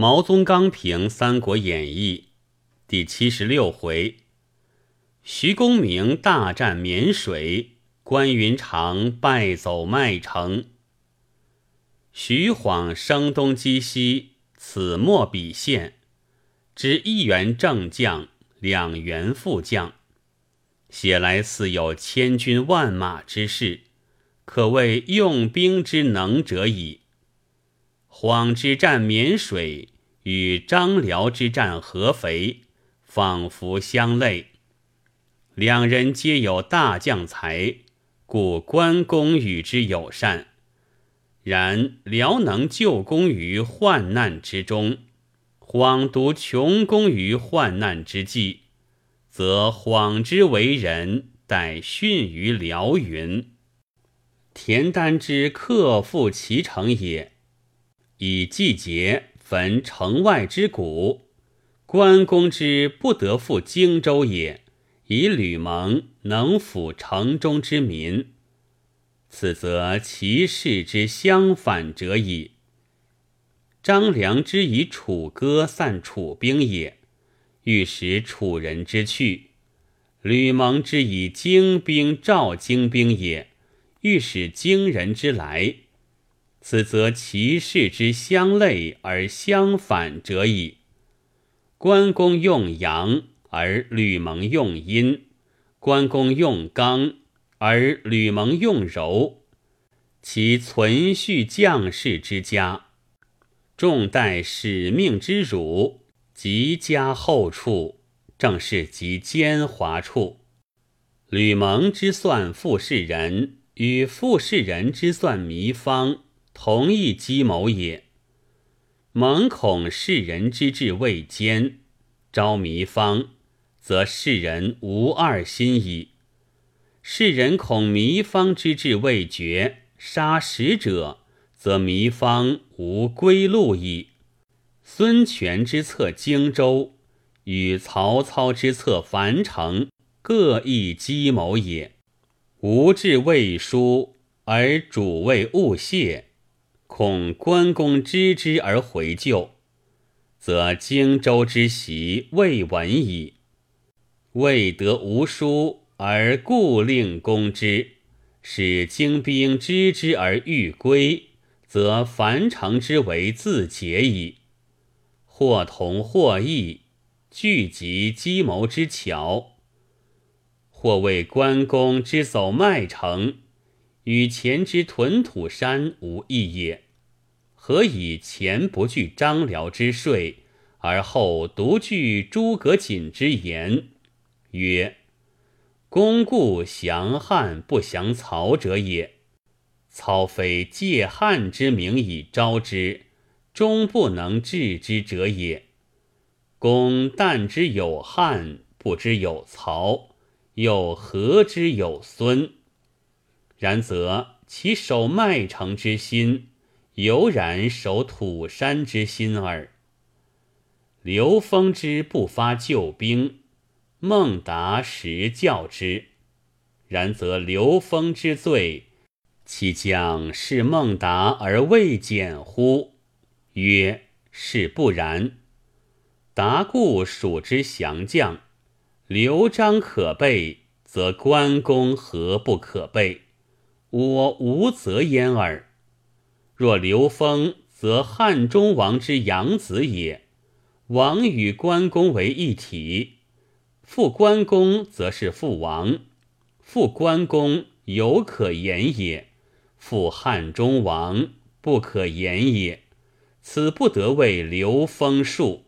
毛宗刚评《三国演义》第七十六回：徐公明大战沔水，关云长败走麦城。徐晃声东击西，此末彼现，知一员正将，两员副将，写来似有千军万马之势，可谓用兵之能者矣。晃之战沔水，与张辽之战合肥，仿佛相类。两人皆有大将才，故关公与之友善。然辽能救公于患难之中，晃独穷公于患难之际，则晃之为人，待逊于辽云。田丹之克复其城也。以季节焚城外之谷，关公之不得复荆州也；以吕蒙能抚城中之民，此则其事之相反者矣。张良之以楚歌散楚兵也，欲使楚人之去；吕蒙之以精兵召精兵也，欲使荆人之来。此则其事之相类而相反者矣。关公用阳，而吕蒙用阴；关公用刚，而吕蒙用柔。其存续将士之家，重待使命之辱，极加厚处，正是极奸猾处。吕蒙之算傅士人，与傅士人之算糜芳。同一计谋也。蒙恐世人之志未坚，招糜芳，则世人无二心矣；世人恐糜芳之志未决，杀使者，则糜芳无归路矣。孙权之策荆州，与曹操之策樊城，各异计谋也。吾志未疏，而主谓勿泄。恐关公知之而回救，则荆州之袭未稳矣；未得无书而故令公之，使精兵知之而欲归，则樊城之围自解矣。或同或异，聚集计谋之巧；或为关公之走麦城，与前之屯土山无异也。何以前不惧张辽之税，而后独惧诸葛瑾之言？曰：公固降汉不降曹者也。操非借汉之名以招之，终不能治之者也。公但知有汉，不知有曹，又何知有孙？然则其守麦城之心。犹然守土山之心耳。刘封之不发救兵，孟达实教之。然则刘封之罪，其将是孟达而未减乎？曰：是不然。达故属之降将，刘璋可备，则关公何不可备？我无责焉耳。若刘封，则汉中王之养子也，王与关公为一体。复关公，则是父王；复关公，犹可言也；复汉中王，不可言也。此不得为刘封数。